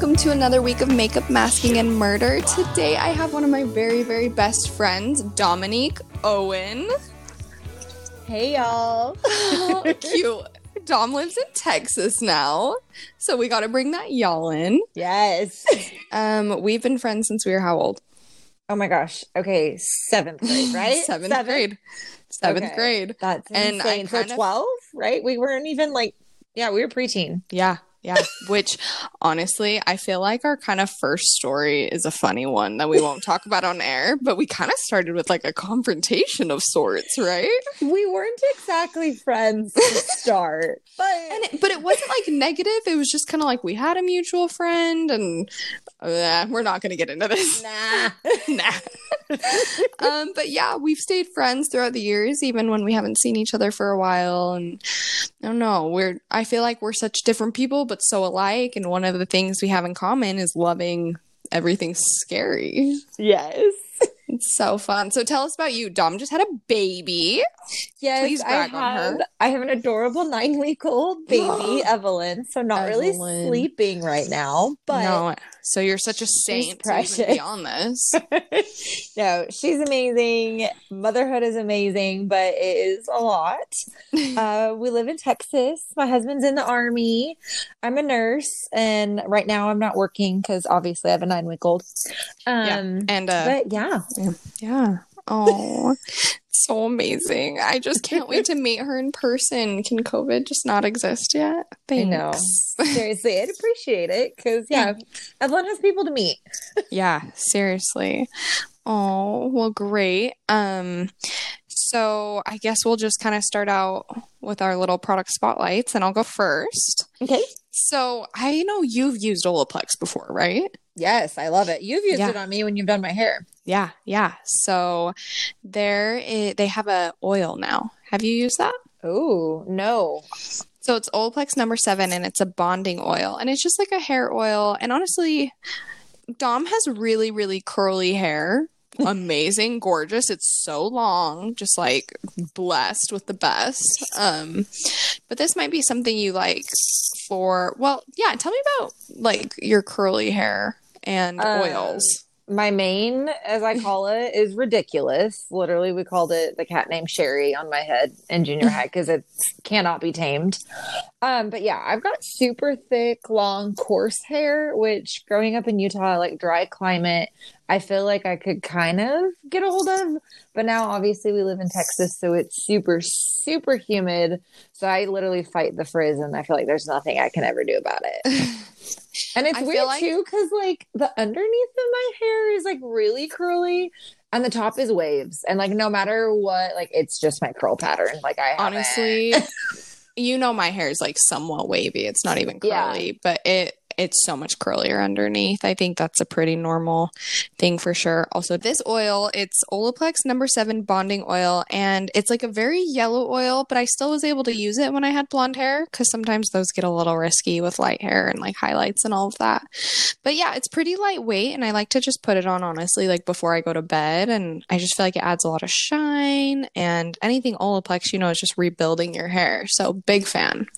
Welcome to another week of makeup, masking, and murder. Today I have one of my very, very best friends, Dominique Owen. Hey y'all. Cute. Dom lives in Texas now, so we got to bring that y'all in. Yes. Um, we've been friends since we were how old? Oh my gosh. Okay, seventh grade, right? Seventh grade. Seventh Okay. grade. That's And I insane. so kind of- twelve, right? We weren't even like, yeah, we were preteen. Yeah, yeah. Which honestly, I feel like our kind of first story is a funny one that we won't talk about on air, but we kind of started with like a confrontation of sorts, right? We weren't exactly friends to start, but And it, but it wasn't like negative. It was just kind of like we had a mutual friend, and uh, we're not going to get into this. nah. nah. um, but yeah, we've stayed friends throughout the years, even when we haven't seen each other for a while. And I don't know, we're I feel like we're such different people, but so alike. And one of the things we have in common is loving everything scary. yes. It's so fun. So tell us about you. Dom just had a baby. Yes, Please brag I on her. have, I have an adorable nine week old baby, Evelyn. So not really sleeping right now, but no, so you're such a saint to even be precious. on this. no, she's amazing. Motherhood is amazing, but it is a lot. Uh, we live in Texas. My husband's in the army. I'm a nurse, and right now I'm not working because obviously I have a nine week old. Um, And uh, but yeah, Yeah. Oh, so amazing. I just can't wait to meet her in person. Can COVID just not exist yet? I know. seriously, I'd appreciate it because yeah, Evelyn has people to meet. yeah, seriously. Oh, well, great. Um, so I guess we'll just kind of start out with our little product spotlights, and I'll go first. Okay. So I know you've used Olaplex before, right? Yes, I love it. You've used Yeah. it on me when you've done my hair. Yeah, yeah. So there, they have a oil now. Have you used that? Oh no. So it's Olaplex number seven, and it's a bonding oil, and it's just like a hair oil. And honestly, Dom has really, really curly hair. Amazing, gorgeous. It's so long, just like blessed with the best. Um, but this might be something you like for. Well, yeah. Tell me about like your curly hair and Um, oils. My main, as I call it, is ridiculous. Literally, we called it the cat named Sherry on my head in junior high because it cannot be tamed. Um, but yeah, I've got super thick, long, coarse hair, which growing up in Utah, like dry climate, I feel like I could kind of get a hold of. But now, obviously, we live in Texas, so it's super, super humid. So I literally fight the frizz, and I feel like there's nothing I can ever do about it. And it's I weird like- too, because like the underneath of my hair is like really curly, and the top is waves. And like no matter what, like it's just my curl pattern. Like I honestly you know my hair is like somewhat wavy it's not even Yeah. curly but it it's so much curlier underneath. I think that's a pretty normal thing for sure. Also this oil it's olaplex number seven bonding oil and it's like a very yellow oil but i still was able to use it when i had blonde hair because sometimes those get a little risky with light hair and like highlights and all of that. But yeah it's pretty lightweight and i like to just put it on honestly like before i go to bed and i just feel like it adds a lot of shine and anything olaplex you know is just rebuilding your hair. So big fan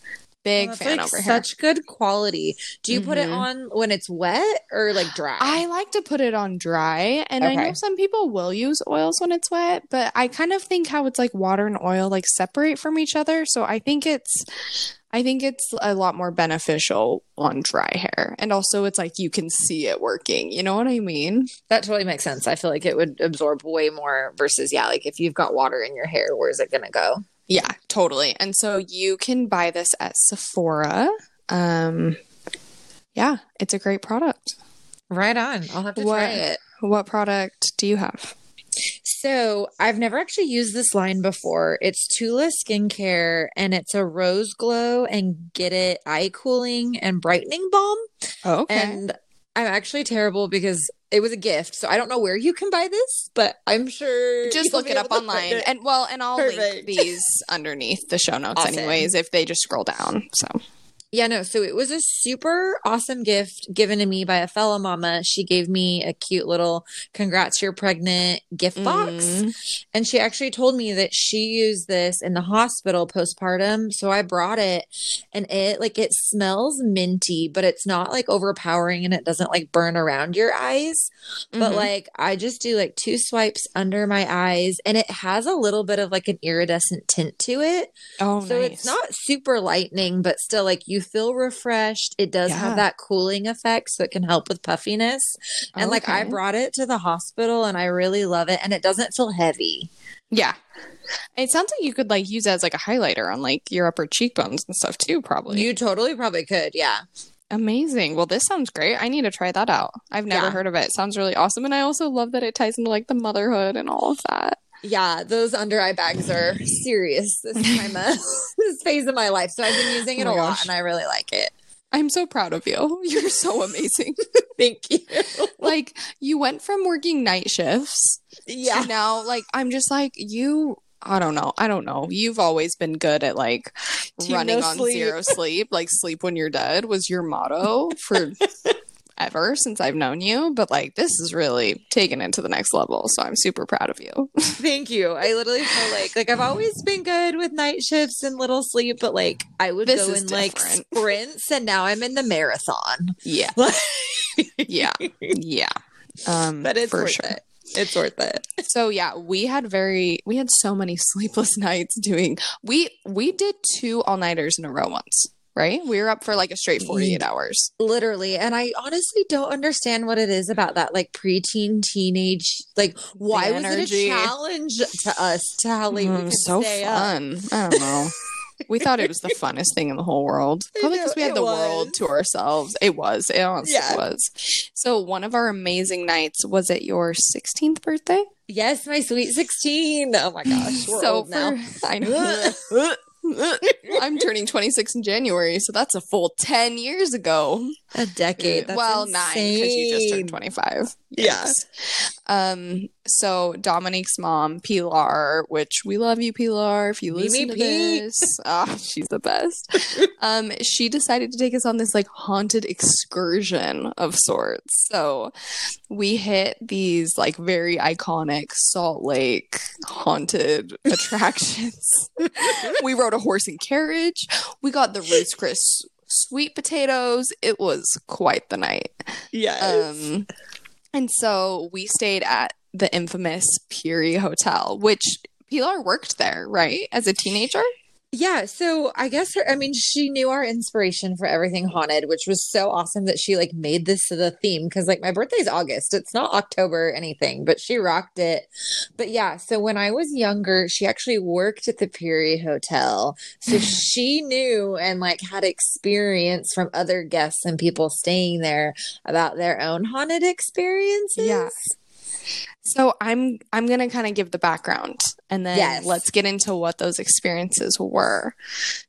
big Well, it's, fan like, over here such good quality. Do you put it Mhm. on when it's wet or like dry? I like to put it on dry, and I know some people will use oils when it's wet, but I kind of think how it's like water and oil like separate from each other. So I think it's, I think it's a lot more beneficial on dry hair, and also it's like you can see it working. You know what I mean? that totally makes sense. I feel like it would absorb way more versus yeah, like if you've got water in your hair, where's it gonna go? Yeah, totally. And so you can buy this at Sephora. Um, yeah, it's a great product. Right on. I'll have to What- try it. What product do you have? So I've never actually used this line before. It's Tula Skincare and it's a rose glow and get it eye cooling and brightening balm. Oh, okay. And I'm actually terrible because it was a gift. So I don't know where you can buy this, but I'm sure just look it up able to find online it. and well and i'll link these underneath the show notes Awesome. anyways if they just scroll down so Yeah, no. So it was a super awesome gift given to me by a fellow mama. She gave me a cute little congrats you're pregnant gift box. Mm. And she actually told me that she used this in the hospital postpartum. So I brought it and it like it smells minty, but it's not like overpowering and it doesn't like burn around your eyes. But Mhm. like I just do like two swipes under my eyes and it has a little bit of like an iridescent tint to it. oh, So nice. it's not super lightning, but still like you feel refreshed. It does Yeah. have that cooling effect, so it can help with puffiness. And like I brought it to the hospital and I really love it and it doesn't feel heavy. Yeah. It sounds like you could like use it as like a highlighter on like your upper cheekbones and stuff too, probably. You totally probably could, yeah. Amazing. Well, this sounds great. I need to try that out. I've never Yeah. heard of it. It sounds really awesome. And I also love that it ties into like the motherhood and all of that. Yeah, those under eye bags are serious this time of this phase of my life. So I've been using oh it Oh a my lot and I really like it. I'm so proud of you. You're so amazing. Thank you. like you went from working night shifts yeah. to now like I'm just like you I don't know. I don't know. You've always been good at like Team running no on sleep. zero sleep. Like sleep when you're dead was your motto for ever since I've known you. But like this is really taken it to the next level. So I'm super proud of you. Thank you. I literally feel like like I've always been good with night shifts and little sleep, but like I would This go in like sprints and now I'm in the marathon. yeah. Yeah. Yeah. Um but it's for worth sure. it. It's worth it. So yeah, we had very we had so many sleepless nights doing we we did two all-nighters in a row once, right? We were up for like a straight 48 hours. Literally. And I honestly don't understand what it is about that like preteen teenage like why was it a challenge to us to how late we Mm, could so stay up? fun. I don't know. we thought it was the funnest thing in the whole world. Probably because we had the world to ourselves. It was. It honestly Yeah. was. So one of our amazing nights was it your 16th birthday? Yes, my sweet 16. Oh my gosh. We're so old now. for I know. I'm turning 26 in January, so that's a full 10 years ago. A decade. That's well, nine because you just turned insane. 25. Yeah. Um. So Dominique's mom, Pilar, which we love you, Pilar. If you Mimi listen to P. this, ah, she's the best. um. She decided to take us on this like haunted excursion of sorts. So we hit these like very iconic Salt Lake haunted attractions. we rode a horse and carriage. We got the Ruth's Chris sweet potatoes. It was quite the night. Yes. Um, and so we stayed at the infamous Peery Hotel, which Pilar worked there, right? As a teenager? Yeah, so I guess her, I mean, she knew our inspiration for everything haunted, which was so awesome that she like made this the theme because like my birthday's August. It's not October or anything, but she rocked it. But yeah, so when I was younger, she actually worked at the Peery Hotel. So she knew and like had experience from other guests and people staying there about their own haunted experiences. Yeah. So I'm I'm gonna kind of give the background and then Yes. let's get into what those experiences were.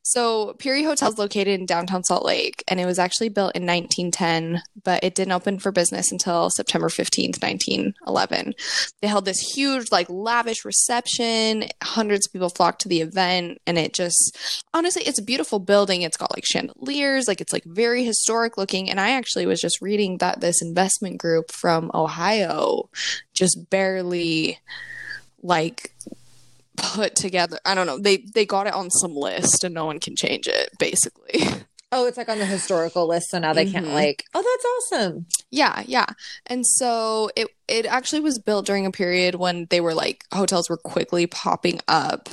So Peery Hotel is located in downtown Salt Lake and it was actually built in 1910, but it didn't open for business until September 15th, 1911. They held this huge, like lavish reception. Hundreds of people flocked to the event, and it just honestly, it's a beautiful building. It's got like chandeliers, like it's like very historic looking. And I actually was just reading that this investment group from Ohio just barely like put together i don't know they they got it on some list and no one can change it basically Oh, it's like on the historical list, so now they can't Mhm. like, oh, that's awesome. yeah yeah and so it it actually was built during a period when they were like hotels were quickly popping up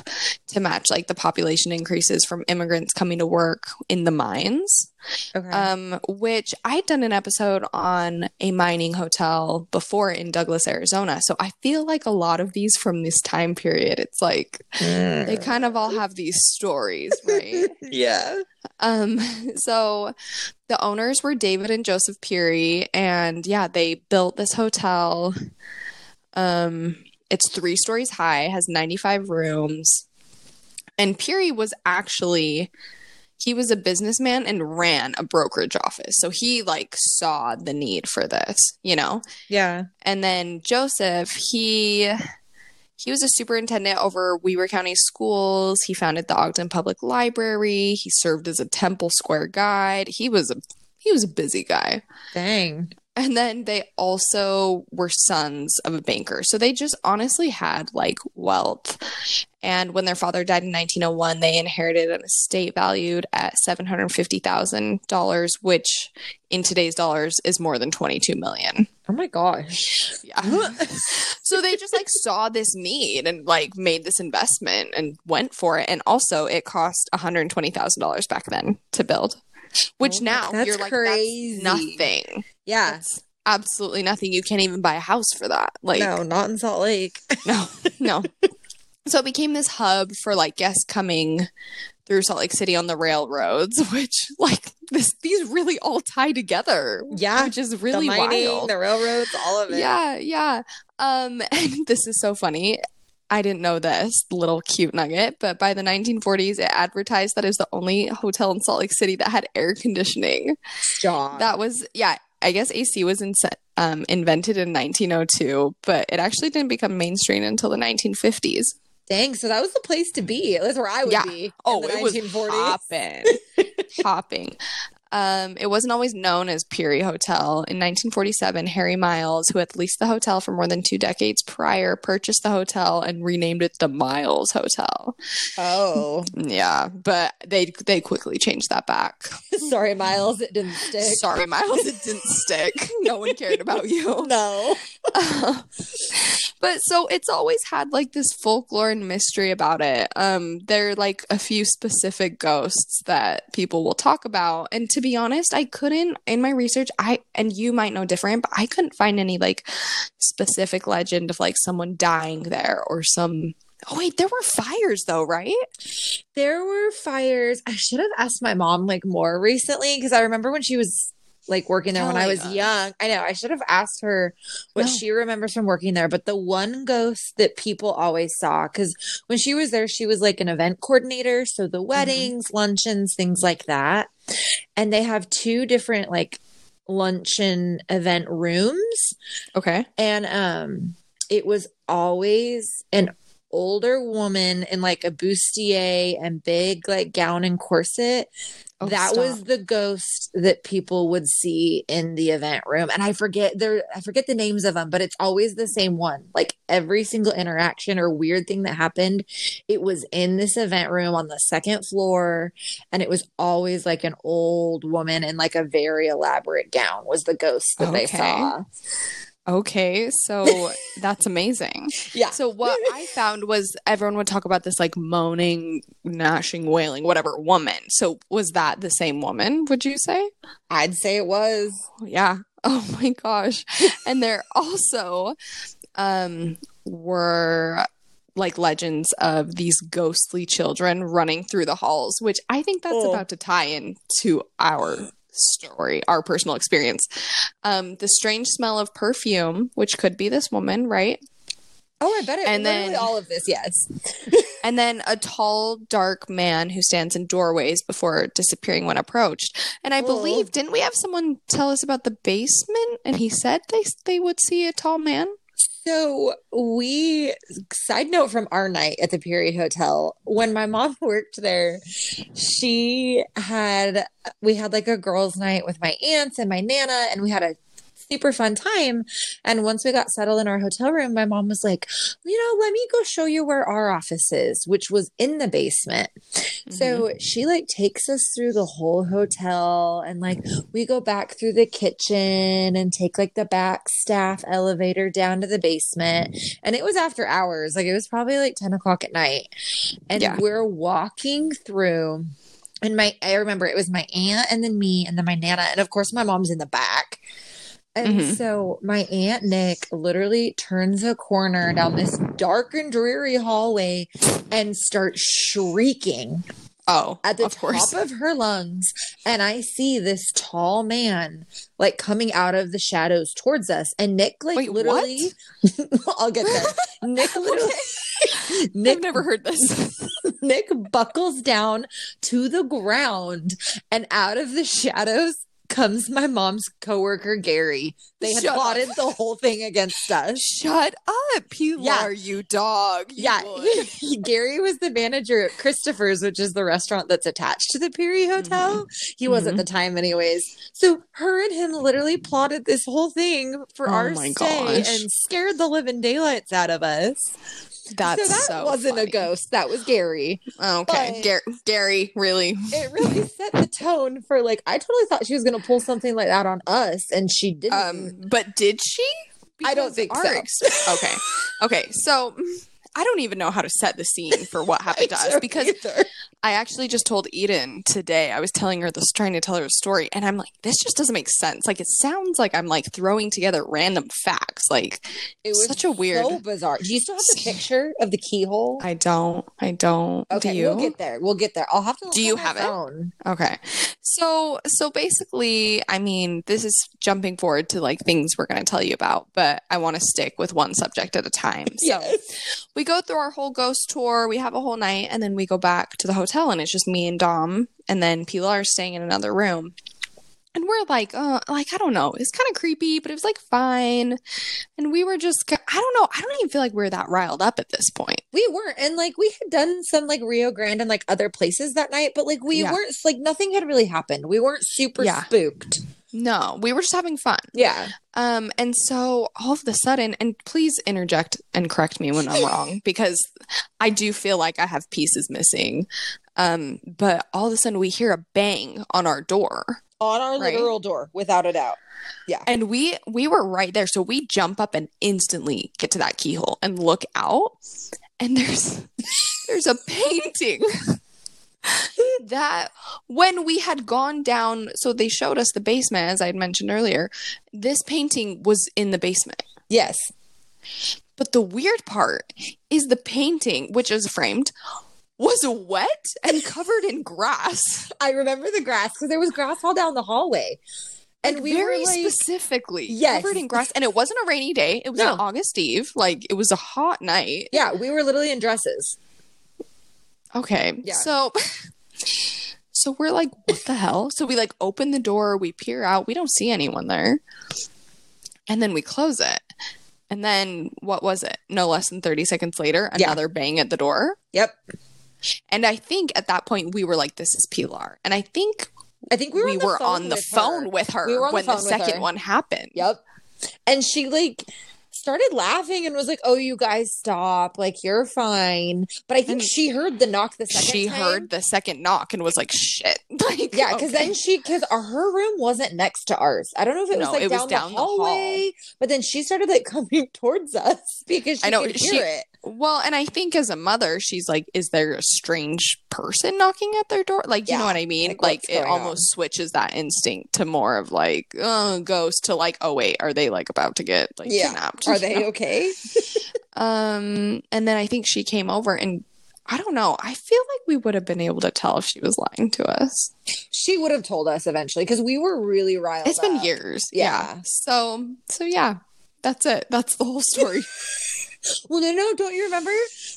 to match like the population increases from immigrants coming to work in the mines Okay. um, which I'd done an episode on a mining hotel before in Douglas, Arizona. So I feel like a lot of these from this time period, it's like they kind of all have these stories, right? yeah. um, so the owners were David and Joseph Peery, and yeah, they built this hotel. Um, it's three stories high, has 95 rooms. And Peery was actually he was a businessman and ran a brokerage office. So he like saw the need for this, you know. Yeah. And then Joseph, he he was a superintendent over Weber County schools. He founded the Ogden Public Library. He served as a Temple Square guide. He was a he was a busy guy. Dang. And then they also were sons of a banker. So they just honestly had like wealth. And when their father died in 1901, they inherited an estate valued at $750,000, which in today's dollars is more than 22 million. Oh my gosh. Yeah. so they just like saw this need and like made this investment and went for it. And also it cost $120,000 back then to build, which Oh now that's you're like, crazy. that's nothing. Yeah. That's absolutely nothing. You can't even buy a house for that. Like, no, not in Salt Lake. no, no. So it became this hub for like guests coming through Salt Lake City on the railroads, which like this these really all tie together. Yeah. Which is really the mining, wild. the railroads, all of it. Yeah, yeah. Um and this is so funny. I didn't know this little cute nugget, but by the 1940s, it advertised that it was the only hotel in Salt Lake City that had air conditioning. Stop. That was, yeah, I guess AC was in, um, invented in 1902, but it actually didn't become mainstream until the 1950s. Dang, so that was the place to be. That's where I would Yeah. be. in Oh, it was 1940s. hopping, hopping. Um, it wasn't always known as Peery Hotel. In 1947, Harry Miles, who had leased the hotel for more than two decades prior, purchased the hotel and renamed it the Miles Hotel. Oh, Yeah, but they they quickly changed that back. sorry, Miles. It didn't stick. Sorry, Miles, it didn't stick. No one cared about you. No. but so it's always had like this folklore and mystery about it. Um, there are like a few specific ghosts that people will talk about, and to be honest, I couldn't in my research. I and you might know different, but I couldn't find any like specific legend of like someone dying there or some. Oh wait, there were fires though, right? There were fires. I should have asked my mom like more recently because I remember when she was like working there when I was us. young. I know I should have asked her what No. she remembers from working there. But the one ghost that people always saw, because when she was there, she was like an event coordinator. So the weddings, luncheons, things like that. And they have two different like luncheon event rooms Okay. and um it was always an older woman in like a bustier and big like gown and corset Oh, that stop. was the ghost that people would see in the event room. And i forget there i forget the names of them but it's always the same one. Like every single interaction or weird thing that happened it was in this event room on the second floor and it was always like an old woman in like a very elaborate gown was the ghost that they saw Okay, so that's amazing. yeah So what I found was everyone would talk about this like moaning, gnashing, wailing, whatever woman. So was that the same woman? Would you say? I'd say it was. Yeah. Oh my gosh. and there also um were like legends of these ghostly children running through the halls, which I think that's Oh. about to tie into our story, our personal experience. Um the strange smell of perfume, which could be this woman, right? Oh, I bet it. And then- all of this, yes. And then a tall, dark man who stands in doorways before disappearing when approached. And I Oh. believe, didn't we have someone tell us about the basement? And he said they they would see a tall man. So we side note from our night at the Peery Hotel, when my mom worked there, she had we had like a girls' night with my aunts and my nana, and we had a super fun time. And once we got settled in our hotel room, my mom was like, you know, let me go show you where our office is, which was in the basement. So mm-hmm. she like takes us through the whole hotel and like we go back through the kitchen and take like the back staff elevator down to the basement. And it was after hours, like it was probably like 10 o'clock at night. And Yeah. we're walking through. And my, I remember it was my aunt and then me and then my nana. And of course, my mom's in the back. And Mhm. so my aunt Nick literally turns a corner down this dark and dreary hallway and starts shrieking Oh, at the of top course. of her lungs. And I see this tall man like coming out of the shadows towards us. And Nick, like, Wait, literally, I'll get there. Nick literally, I've Nick, never heard this. Nick buckles down to the ground and out of the shadows comes my mom's coworker Gary. They had Shut up. plotted the whole thing against us. Shut up, Pilar, Yeah. you dog. you Yeah, would. Gary was the manager at Christopher's, which is the restaurant that's attached to the Peery Hotel. He was at Mhm. the time, anyways. So her and him literally plotted this whole thing for Oh our stay gosh. and scared the living daylights out of us. That's so that so wasn't funny. a ghost. That was Gary. Okay, Gar- Gary, really? It really set the tone for like I totally thought she was going to pull something like that on us, and she didn't. Um, but did she? I don't think so. ex- okay, okay. So I don't even know how to set the scene for what happened to us because either. I actually just told Eden today. I was telling her this, trying to tell her a story, and I'm like, this just doesn't make sense. Like, it sounds like I'm like throwing together random facts. Like, it was such a weird- so bizarre. Do you still have the picture of the keyhole? I don't, I don't. Okay, Do we'll get there. We'll get there. I'll have to. Look Do you my have it? phone. Okay. So so basically, I mean, this is jumping forward to like things we're going to tell you about, but I want to stick with one subject at a time. So Yes. we go through our whole ghost tour, we have a whole night, and then we go back to the hotel and it's just me and Dom and then Pilar staying in another room. And we're like, uh, like I don't know, it's kind of creepy, but it was like fine. And we were just, I don't know, I don't even feel like we are that riled up at this point. We weren't, and like we had done some like Rio Grande and like other places that night, but like we Yeah. weren't like nothing had really happened. We weren't super Yeah. spooked. No, we were just having fun. Yeah, Um, and so all of a sudden, and please interject and correct me when I'm wrong, because I do feel like I have pieces missing. Um, but all of a sudden we hear a bang on our door. on our Right. literal door, without a doubt. Yeah. And we we were right there. So we jump up and instantly get to that keyhole and look out. And there's there's a painting that when we had gone down, so they showed us the basement, as I had mentioned earlier. This painting was in the basement. Yes, But the weird part is the painting, which is framed, was wet and covered in grass. I remember the grass because there was grass all down the hallway, and Like, we very were like, specifically Yes. covered in grass. And it wasn't a rainy day. It was No. an August Eve. Like it was a hot night. yeah, we were literally in dresses. Okay. Yeah. So so we're like, what the hell? So we like open the door, we peer out, we don't see anyone there. And then we close it. And then what was it? No less than 30 seconds later, Yeah. another bang at the door. Yep, And I think at that point we were like, this is Pilar. And I think I think we we were were, on the phone on with the her. phone with her We were on the when the, second one happened. Yep. And she like started laughing and was like, "Oh, you guys stop! Like you're fine." But I think And she heard the knock the second She time. heard the second knock and was like, shit. Like, Yeah, because okay. then she because her room wasn't next to ours. I don't know if it was No, like it was down, down the the hall. hallway, but then she started like coming towards us because she I know, she- hear it. Well, and I think as a mother, she's like, is there a strange person knocking at their door? Like, you know what I mean? like, Like, it almost switches that instinct to more of like, oh, ghost to like, oh, wait, are they like about to get like Yeah. kidnapped? Are they know? okay? Um, and then I think she came over and I don't know. I feel like we would have been able to tell if she was lying to us. She would have told us eventually because we were really riled. It's been up. years. Yeah. Yeah. So, so yeah, that's it. That's the whole story. Well, no, no, don't you remember?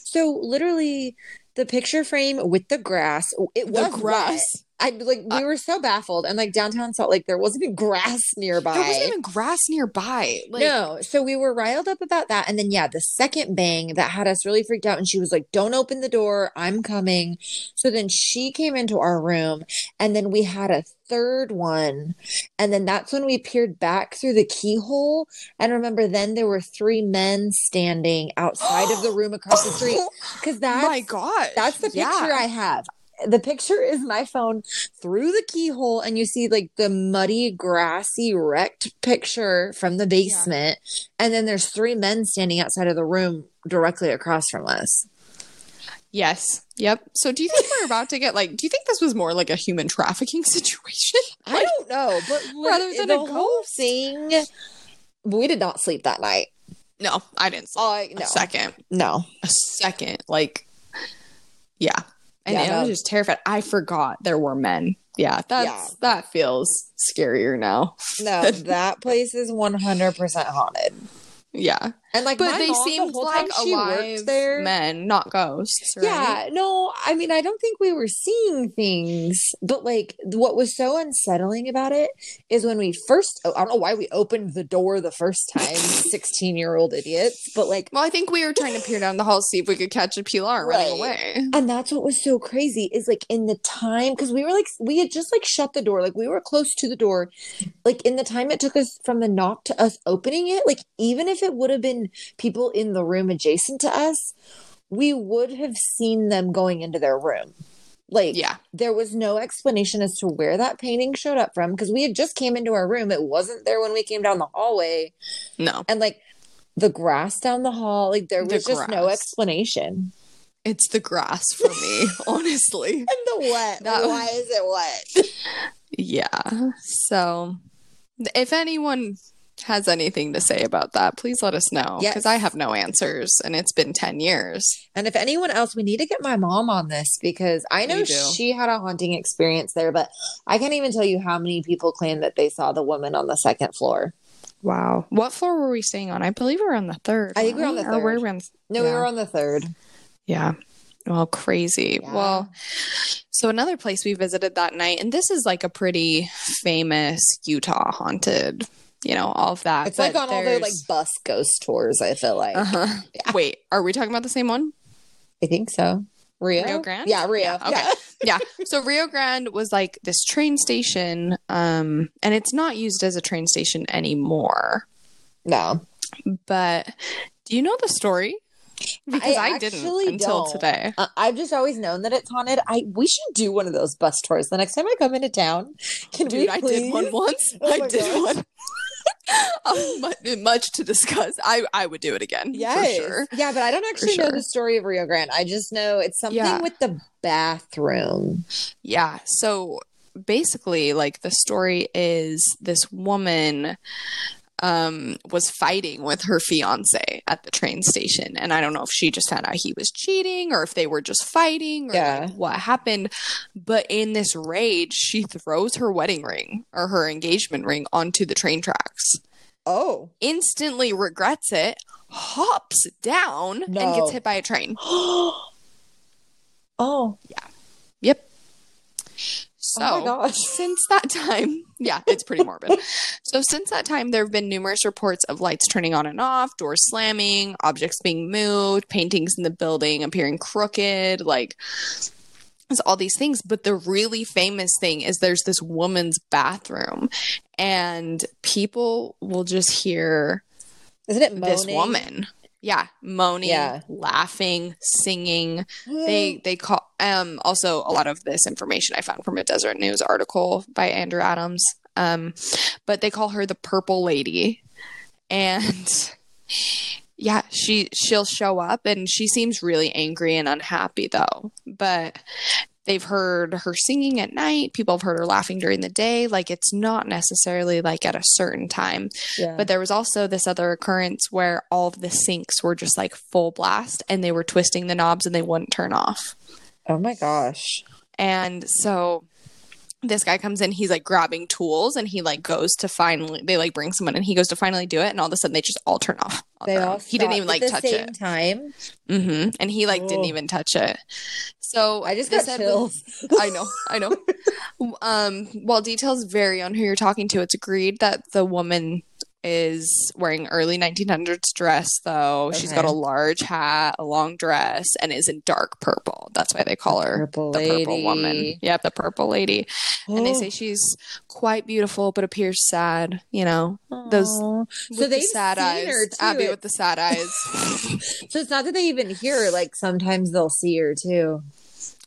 So literally, the picture frame with the grass. It the was grass. I like we were so baffled, and like downtown Salt Lake, there wasn't even grass nearby. There wasn't even grass nearby. Like, no, so we were riled up about that, and then yeah, the second bang that had us really freaked out, and she was like, "Don't open the door, I'm coming." So then she came into our room, and then we had a third one, and then that's when we peered back through the keyhole, and remember then there were three men standing outside of the room across the street because that's my God. that's the picture Yeah. I have. The picture is my phone through the keyhole, and you see like the muddy, grassy, wrecked picture from the basement. And then there's three men standing outside of the room directly across from us. Yes. Yep. So do you think we're about to get like do you think this was more like a human trafficking situation? I don't know, but rather than the a whole thing, we did not sleep that night. No, I didn't sleep. A no, second. no. A second. Like yeah. And Yeah, I was just terrified. I forgot there were men. Yeah, that's Yeah. that feels scarier now. No, that place is 100% haunted. Yeah. And like, But they the seemed whole like alive there. men, not ghosts. Right? Yeah, no, I mean, I don't think we were seeing things, but like, what was so unsettling about it is when we first, I don't know why we opened the door the first time, 16 year old idiots, but like, Well, I think we were trying to peer down the hall see if we could catch a Pilar running away. and that's what was so crazy is like in the time, because we were like, we had just like shut the door, like we were close to the door, like in the time it took us from the knock to us opening it, like even if it would have been people in the room adjacent to us, we would have seen them going into their room. Like, Yeah. there was no explanation as to where that painting showed up from because we had just came into our room. It wasn't there when we came down the hallway. No. And like the grass down the hall, like there The was just no explanation. It's the grass for me, honestly. And the wet. That- Why is it wet? Yeah. So if anyone has anything to say about that, please let us know. Yes. Because I have no answers and it's been 10 years. And if anyone else, we need to get my mom on this because I know she had a haunting experience there, but I can't even tell you how many people claim that they saw the woman on the second floor. Wow. What floor were we staying on? I believe we were on the third. I think we were on weren't the Or third. we on- No, we Yeah. were on the third. Yeah. Well, crazy. Yeah. Well, so another place we visited that night, and this is like a pretty famous Utah haunted, you know, all of that. It's like but on all the like bus ghost tours, I feel like. Uh-huh. Wait, are we talking about the same one? I think so. Rio? Rio Grande? Yeah, Rio. Yeah, okay. yeah. So Rio Grande was like this train station, um, and it's not used as a train station anymore. No. But do you know the story? Because I, didn't actually until don't. today. Uh, I've just always known that it's haunted. I we should do one of those bus tours the next time I come into town. Can we Dude, I did one once. Oh I did gosh. one. Um, much to discuss. I I would do it again for sure. Yeah, but I don't actually know the story of Rio Grande. I just know it's something Yeah. with the bathroom. Yeah. So basically, like the story is this woman um was fighting with her fiance at the train station and i don't know if she just found out he was cheating or if they were just fighting or Yeah. like what happened but in this rage she throws her wedding ring or her engagement ring onto the train tracks Oh. instantly regrets it hops down and gets hit by a train oh. Yeah. Yep Oh so oh since that time, yeah, it's pretty morbid. so since that time, there have been numerous reports of lights turning on and off, doors slamming, objects being moved, paintings in the building appearing crooked, like all these things. But the really famous thing is there's this woman's bathroom, and people will just hear Isn't it moaning? this woman. Yeah, moaning, Yeah. laughing, singing. They they call um also a lot of this information i found from a Deseret News article by andrew adams. Um but they call her the purple lady. And yeah she she'll show up and she seems really angry and unhappy though. But they've heard her singing at night people have heard her laughing during the day like it's not necessarily like at a certain time yeah. but there was also this other occurrence where all of the sinks were just like full blast and they were twisting the knobs and they wouldn't turn off. oh my gosh. And so this guy comes in, he's like grabbing tools and he like goes to finally, they like bring someone and he goes to finally do it. And all of a sudden they just all turn off. They all he didn't even like touch same it. time. mm-hmm. And he like didn't Oh. even touch it. So I just got said- chills. I know, I know. um, while details vary on who you're talking to, it's agreed that the woman is wearing early 1900s dress, though. She's got a large hat, a long dress, and is in dark purple. That's why they call her Purple the purple woman. Yep, the purple lady. And they Oh. say she's quite beautiful, but appears sad. You know, those with So the they've sad eyes. her too. Abby It- with the sad eyes. So it's not that they even hear her. Like sometimes they'll see her too.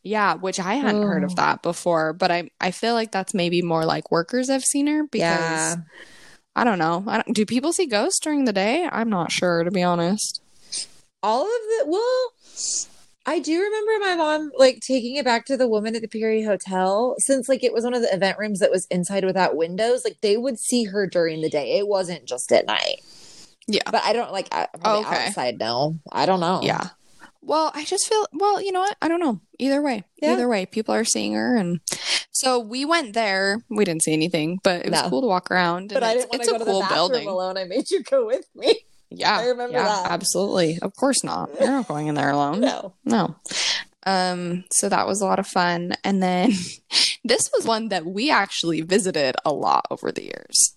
Yeah, which I hadn't heard Oh. of that before, but I I feel like that's maybe more like workers have seen her because Yeah. I don't know. I don't, do people see ghosts during the day? I'm not sure to be honest. all of the well i do remember my mom like taking it back to the woman at the Peery Hotel since like it was one of the event rooms that was inside without windows like they would see her during the day it wasn't just at night Yeah. but i don't like I, Oh, okay. outside no i don't know Yeah. Well, I just feel well, you know what? I don't know. Either way. Yeah. Either way, people are seeing her and so we went there. We didn't see anything, but it was No. cool to walk around. but and i it's, didn't want to go a to cool the bathroom building. alone i made you go with me Yeah. I remember yeah, that. Absolutely. Of course not. You're not going in there alone. No. No. Um, so that was a lot of fun. And then this was one that we actually visited a lot over the years.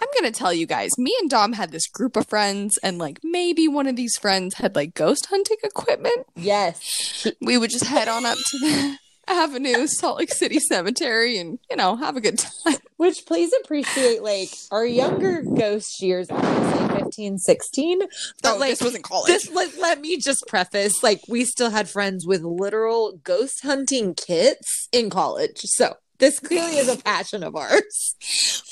I'm going to tell you guys, me and Dom had this group of friends, and like maybe one of these friends had like ghost hunting equipment. Yes. We would just head on up to the Avenue, Salt Lake City Cemetery, and you know, have a good time. Which please appreciate like our younger ghost years, obviously 15, 16. But Oh, like this wasn't college. this let, let me just preface like we still had friends with literal ghost hunting kits in college. So this clearly is a passion of ours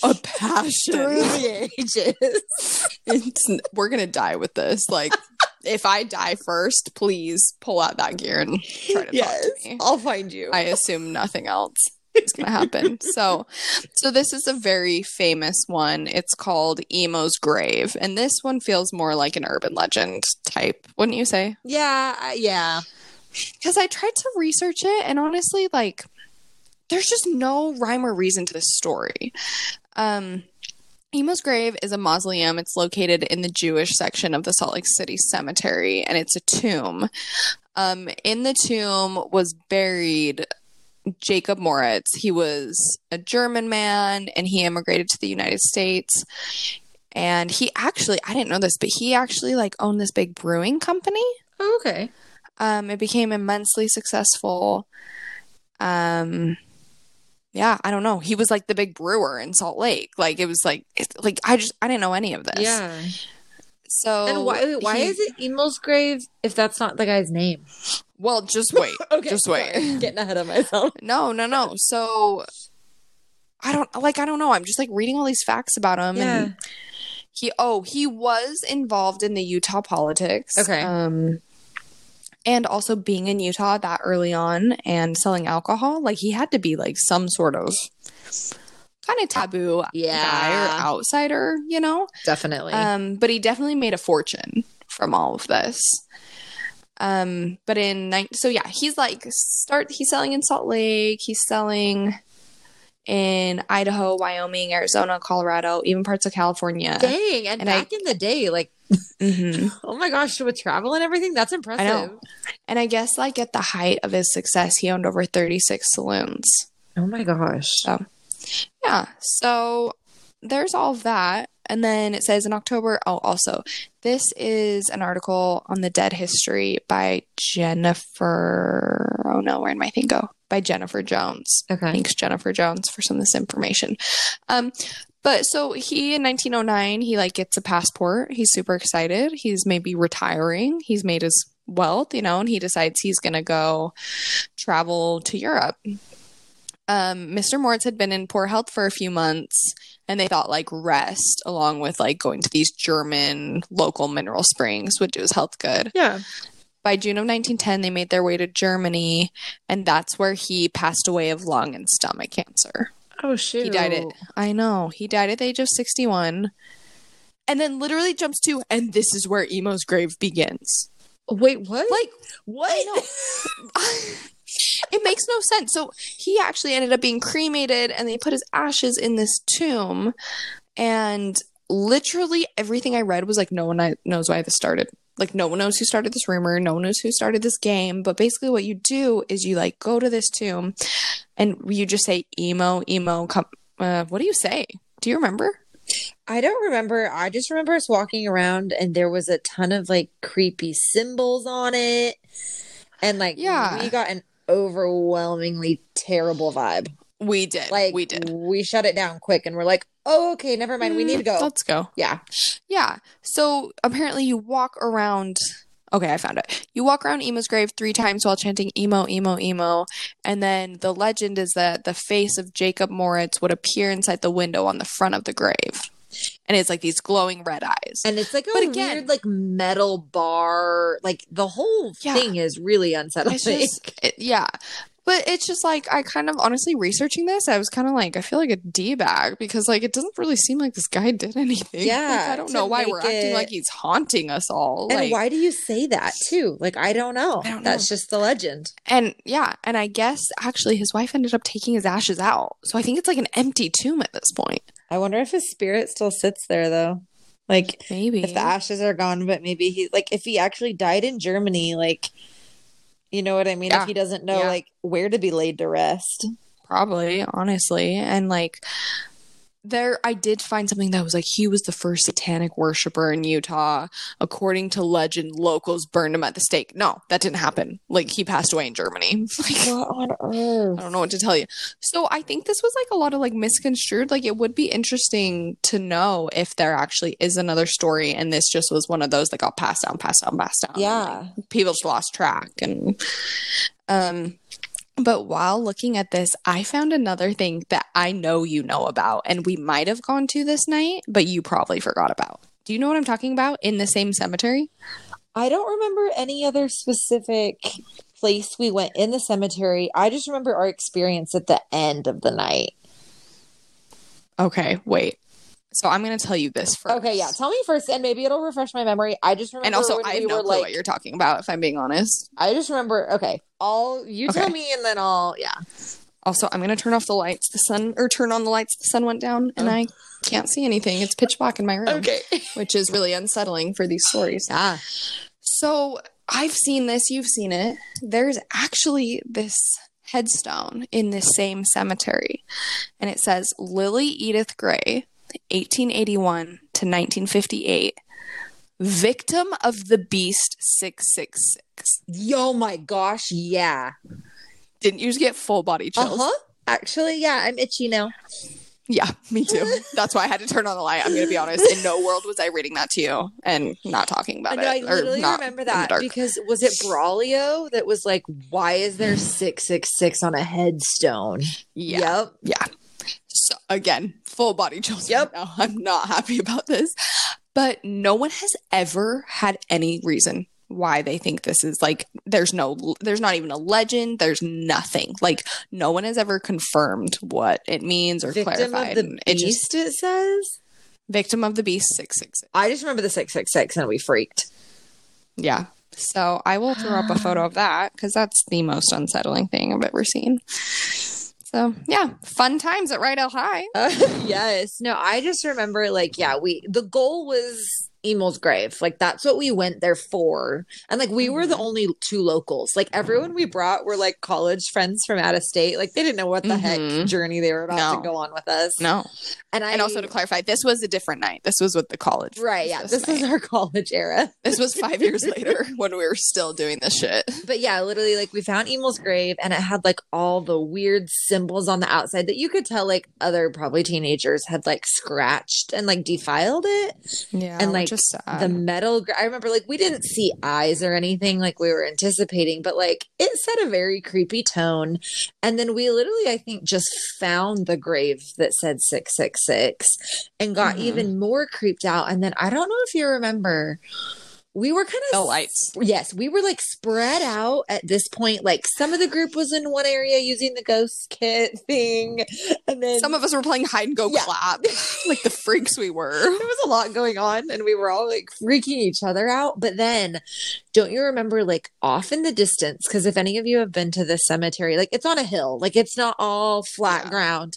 a passion through the ages. It's, we're gonna die with this. Like, if I die first, please pull out that gear and try to yes, talk to me. I'll find you. I assume nothing else is gonna happen. so, so this is a very famous one. It's called Emo's Grave, and this one feels more like an urban legend type, wouldn't you say? yeah, yeah. Because I tried to research it, and honestly, like, there's just no rhyme or reason to this story. Um, Emo's grave is a mausoleum. It's located in the Jewish section of the Salt Lake City Cemetery, and it's a tomb. Um, in the tomb was buried Jacob Moritz. He was a German man, and he immigrated to the United States. And he actually, I didn't know this, but he actually like owned this big brewing company. Oh, okay. Um, it became immensely successful. Um, yeah, I don't know. He was like the big brewer in Salt Lake. Like it was like, it, like I just I didn't know any of this. Yeah. So And why why he- is it Emo's grave if that's not the guy's name? Well, just wait. Okay, just wait. sorry. Getting ahead of myself. No, no, no. So I don't like. I don't know. I'm just like reading all these facts about him. Yeah. And he. Oh, he was involved in the Utah politics. Okay. Um, and also being in Utah that early on and selling alcohol, like he had to be like some sort of kind of taboo Yeah. guy or outsider, you know. Definitely. Um, but he definitely made a fortune from all of this. Um, but in nine, so yeah, he's like start. He's selling in Salt Lake. He's selling in Idaho, Wyoming, Arizona, Colorado, even parts of California. Dang. And, and I- back in the day, like, hmm oh my gosh, with travel and everything, that's impressive. know. And I guess like at the height of his success, he owned over thirty six saloons. Oh my gosh. Yeah. So there's all of that. And then it says in October, oh, also, this is an article on the dead history by Jennifer. Oh no, where did my thing go? By Jennifer Jones. Okay. Thanks, Jennifer Jones, for some of this information. Um, but so he in 1909, he like gets a passport. He's super excited. He's maybe retiring. He's made his wealth, you know, and he decides he's going to go travel to Europe. Um, Mr. Moritz had been in poor health for a few months, and they thought like rest along with like going to these German local mineral springs would do his health good. Yeah. By June of 1910, they made their way to Germany, and that's where he passed away of lung and stomach cancer. Oh shoot. He died at I know. He died at the age of 61. And then literally jumps to and this is where Emo's grave begins. Wait, what? Like what? I know. it makes no sense. So he actually ended up being cremated and they put his ashes in this tomb and literally everything I read was like no one knows why this started. Like no one knows who started this rumor, no one knows who started this game, but basically what you do is you like go to this tomb and you just say emo emo come uh, what do you say? Do you remember? I don't remember. I just remember us walking around and there was a ton of like creepy symbols on it. And like Yeah. we got an overwhelmingly terrible vibe. We did. Like we did. We shut it down quick and we're like, "Oh, okay, never mind. We need to mm, go." Let's go. yeah. Yeah. So apparently you walk around. Okay, I found it. You walk around Emo's grave three times while chanting emo, emo, emo. And then the legend is that the face of Jacob Moritz would appear inside the window on the front of the grave. And it's like these glowing red eyes. And it's like a But again- weird like metal bar. Like the whole Yeah. thing is really unsettling. Just, it, yeah. But it's just like, I kind of honestly researching this, I was kind of like, I feel like a D bag because, like, it doesn't really seem like this guy did anything. Yeah, Like, I don't know why we're make acting like he's haunting us all. and like, why do you say that too? Like I don't know. I don't That's know. just the legend. And yeah, and I guess actually his wife ended up taking his ashes out. So I think it's like an empty tomb at this point. I wonder if his spirit still sits there though. Like Maybe. if the ashes are gone, but maybe he like if he actually died in Germany, like you know what I mean? Yeah. If he doesn't know Yeah. like where to be laid to rest. Probably, honestly. And like there I did find something that was like he was the first satanic worshiper in Utah. According to legend, locals burned him at the stake. No, that didn't happen. Like he passed away in Germany. Like What on earth? I don't know what to tell you. So I think this was like a lot of like misconstrued. Like it would be interesting to know if there actually is another story and this just was one of those that got passed down, passed down, passed down. Yeah. Like, people just lost track and um but while looking at this, I found another thing that I know you know about and we might have gone to this night, but you probably forgot about. Do you know what I'm talking about in the same cemetery? I don't remember any other specific place we went in the cemetery. I just remember our experience at the end of the night. Okay, wait. So I'm going to tell you this first. Okay, yeah. Tell me first, and maybe it'll refresh my memory. I just remember And also, I we no were like, what you're talking about, if I'm being honest. I just remember. Okay, I'll you tell me, and then I'll yeah. Also, I'm gonna turn off the lights. The sun, or turn on the lights. The sun went down, and Oh. I can't see anything. It's pitch black in my room, Okay, which is really unsettling for these stories. Yeah. So I've seen this. You've seen it. There's actually this headstone in this same cemetery, and it says Lily Edith Gray, 1881 to 1958, victim of the beast 666. Yo, my gosh, yeah. Didn't you just get full body chills? huh. Actually, yeah, I'm itchy now. Yeah, me too. That's why I had to turn on the light. I'm going to be honest. In no world was I reading that to you and not talking about I I it. or literally remember that because was it Braulio that was like, "Why is there six six six on a headstone?" Yeah. Yep. Yeah. So again, full body chills. Yep. Right now. I'm not happy about this. But no one has ever had any reason why they think this is like there's no there's not even a legend, there's nothing. Like no one has ever confirmed what it means or Victim clarified. of the It just beast. It says. victim of the beast 666. I just remember the six six six, and we freaked. Yeah. So I will throw up a photo of that because that's the most unsettling thing I've ever seen. So yeah, fun times at Rydell High. Uh, yes. No, I just remember like, yeah, we the goal was Emo's grave. Like that's what we went there for. And like we were the only two locals. Like everyone we brought were like college friends from out of state. Like they didn't know what the heck Mhm. journey they were about No. to go on with us. No, And I and also to clarify, this was a different night. This was with the college. Right, yeah. This is our college era. this was five years later when we were still doing this shit. But yeah, literally like we found Emo's grave and it had like all the weird symbols on the outside that you could tell like other probably teenagers had like scratched and like defiled it. Yeah, and like just sad. the metal i remember like we didn't see eyes or anything like we were anticipating but like it set a very creepy tone and then we literally i think just found the grave that said 666 and got Mhm. even more creeped out and then i don't know if you remember we were kind of lights. yes we were like spread out at this point like some of the group was in one area using the ghost kit thing and then Some of us were playing hide and go Yeah. clap, like the freaks we were. there was a lot going on and we were all like freaking each other out but then don't you remember like off in the distance because if any of you have been to the cemetery like it's on a hill like it's not all flat Yeah. ground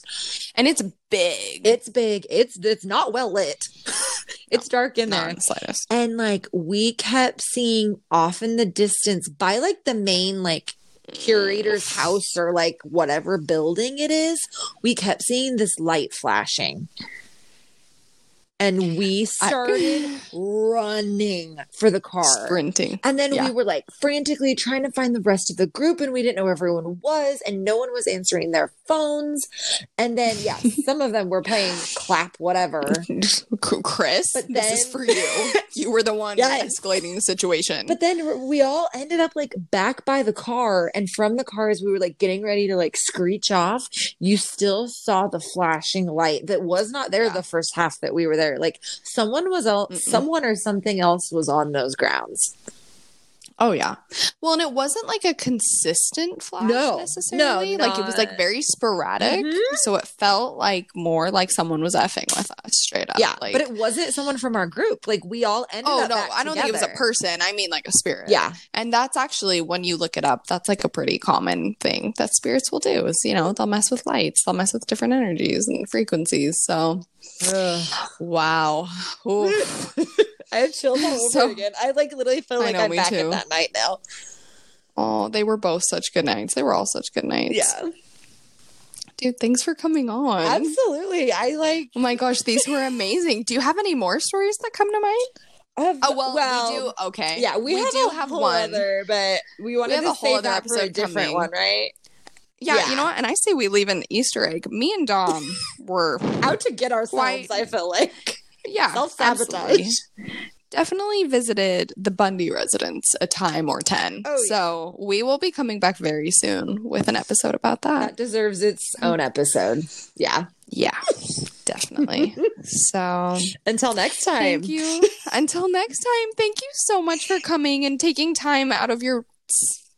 And it's big. it's big. It's it's not well lit. It's dark in there. in the slightest. and like we kept seeing off in the distance by like the main like curator's house or like whatever building it is we kept seeing this light flashing and we I- started running for the car Sprinting. and then Yeah. we were like frantically trying to find the rest of the group, and we didn't know where everyone was, and no one was answering their phones. And then, yeah, some of them were playing clap, whatever. Chris, But this is for you. You were the one Yes. escalating the situation. But then we all ended up like back by the car, and from the car, as we were like getting ready to like screech off, you still saw the flashing light that was not there Yeah. the first half that we were there. Like someone was, el- Mm-mm. someone or something else was on those grounds. oh yeah. Well, and it wasn't like a consistent flash No. necessarily. No, like it was like very sporadic. Mhm. So it felt like more like someone was effing with us straight up. Yeah, like, but it wasn't someone from our group. Like we all ended up. oh no, I don't think it was a person. I mean like a spirit. Yeah, And that's actually when you look it up, that's like a pretty common thing that spirits will do is, you know, they'll mess with lights, they'll mess with different energies and frequencies. So wow. I have chills all over So- again. I like literally feel like know, I'm back too. in that night now. Oh, they were both such good nights. They were all such good nights. Yeah, Dude, thanks for coming on. absolutely. I like. Oh my gosh, these were amazing. Do you have any more stories that come to mind? Have, Oh well, we do. Okay, Yeah, we, have do have one. other, but we wanted have to a whole save other that for a episode different coming. one, right? Yeah, Yeah. you know what? And I say we leave an Easter egg. Me and Dom were Out to get ourselves. Quite- I feel like yeah self-sabotage. Definitely visited the Bundy residence a time or ten. Oh, yeah. So we will be coming back very soon with an episode about that. that deserves its mm. own episode. Yeah. Yeah, definitely. so Until next time. thank you. Until next time, thank you so much for coming and taking time out of your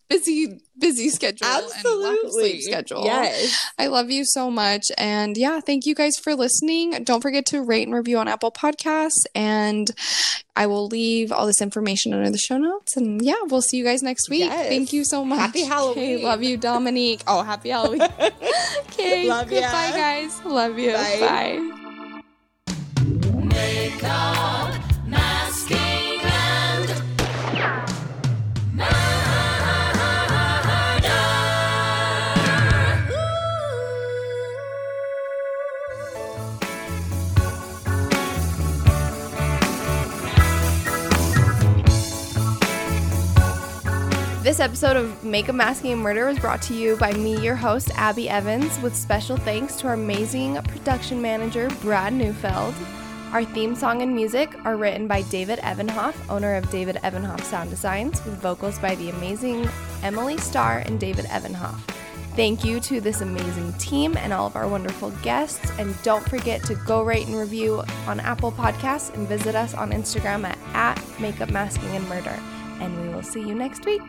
busy, busy schedule and lack of Absolutely. sleep schedule. Yes. I love you so much. And yeah, thank you guys for listening. Don't forget to rate and review on Apple Podcasts. And I will leave all this information under the show notes. And yeah, we'll see you guys next week. Yes. Thank you so much. Happy Okay, Halloween. love you, Dominique. Oh, happy Halloween. okay. Love ya. Goodbye, guys. Love you. Bye. Bye. This episode of Makeup Masking and Murder was brought to you by me, your host, Abby Evans, with special thanks to our amazing production manager, Brad Neufeld. Our theme song and music are written by David Evanhoff, owner of David Evanhoff Sound Designs, with vocals by the amazing Emily Starr and David Evanhoff. Thank you to this amazing team and all of our wonderful guests. And don't forget to go rate and review on Apple Podcasts and visit us on Instagram at, at Makeup Masking and Murder. And we will see you next week.